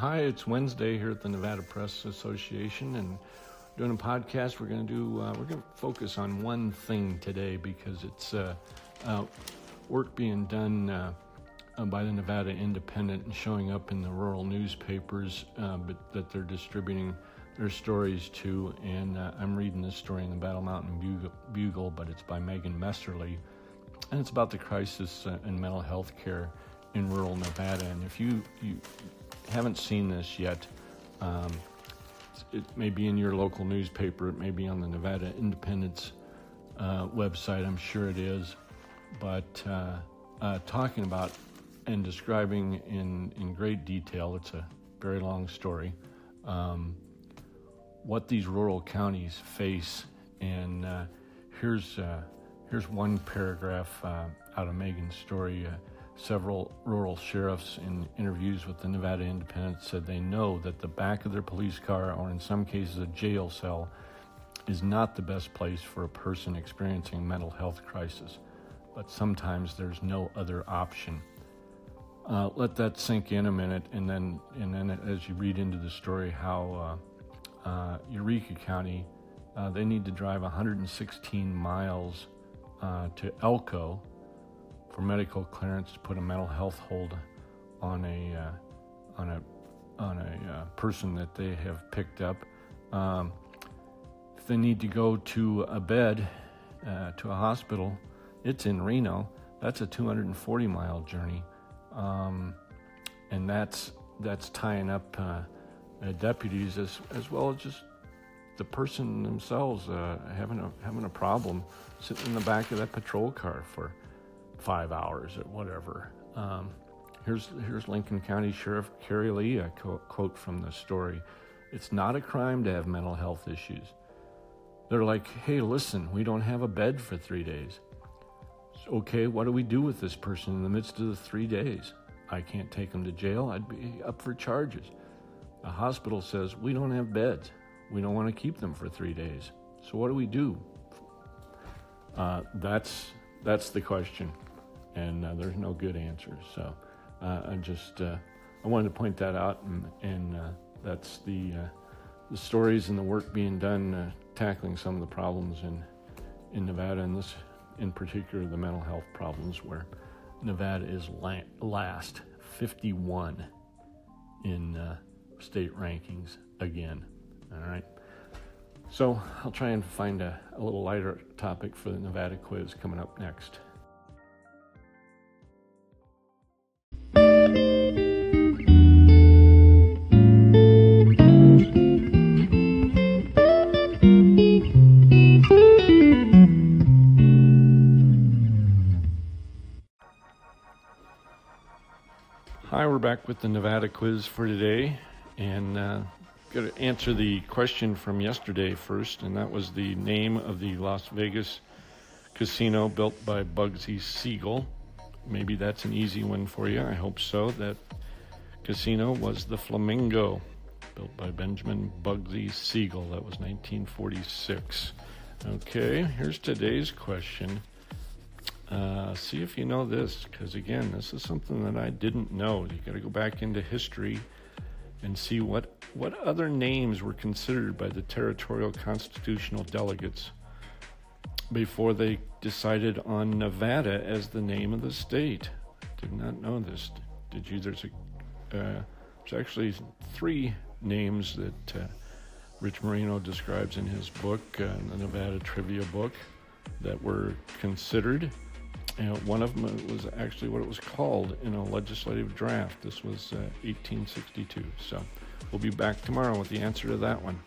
Hi, it's Wednesday here at the Nevada Press Association, and doing a podcast. We're going to do. Uh, we're going to focus on one thing today because it's uh, uh, work being done uh, uh, by the Nevada Independent and showing up in the rural newspapers, uh, but that they're distributing their stories to. And I'm reading this story in the Battle Mountain Bugle, Bugle, but it's by Megan Messerly, and it's about the crisis in mental health care in rural Nevada. And if you you haven't seen this yet, um, it may be in your local newspaper, it may be on the Nevada Independent's uh, website, I'm sure it is. But uh, uh, talking about and describing in, in great detail, it's a very long story, um, what these rural counties face. And uh, here's, uh, here's one paragraph uh, out of Megan's story. Several rural sheriffs in interviews with the Nevada Independent said they know that the back of their police car, or in some cases a jail cell, is not the best place for a person experiencing mental health crisis, but sometimes there's no other option. Uh, let that sink in a minute, and then, and then as you read into the story, how uh, uh, Eureka County, uh, they need to drive 116 miles uh, to Elko, for medical clearance to put a mental health hold on a uh, on a on a uh, person that they have picked up. Um, if they need to go to a bed uh, to a hospital, it's in Reno. That's a 240 mile journey, um, and that's that's tying up uh, uh, deputies as as well as just the person themselves uh, having a having a problem sitting in the back of that patrol car for five hours or whatever. Um, here's here's Lincoln County Sheriff Kerry Lee, a quote from the story. It's not a crime to have mental health issues. They're like, hey, listen, we don't have a bed for three days. okay, what do we do with this person in the midst of the three days? I can't take him to jail. I'd be up for charges. The hospital says, we don't have beds. We don't want to keep them for three days. So what do we do? Uh, that's that's the question and uh, there's no good answers. So uh, I just uh, I wanted to point that out, and, and uh, that's the uh, the stories and the work being done uh, tackling some of the problems in in Nevada, and this in particular the mental health problems where Nevada is la- last 51 in state rankings again. All right. So I'll try and find a, a little lighter topic for the Nevada quiz coming up next. Hi, we're back with the Nevada quiz for today, and uh, got to answer the question from yesterday first, and that was the name of the Las Vegas casino built by Bugsy Siegel. Maybe that's an easy one for you. I hope so. That casino was the Flamingo, built by Benjamin Bugsy Siegel. That was 1946. Okay, here's today's question. Uh, see if you know this, because again, this is something that I didn't know. You got to go back into history and see what what other names were considered by the territorial constitutional delegates before they decided on Nevada as the name of the state. Did not know this. Did you? There's a uh, there's actually three names that uh, Rich Moreno describes in his book, uh, the Nevada Trivia book, that were considered. And one of them was actually what it was called in a legislative draft. This was 1862. Uh, so we'll be back tomorrow with the answer to that one.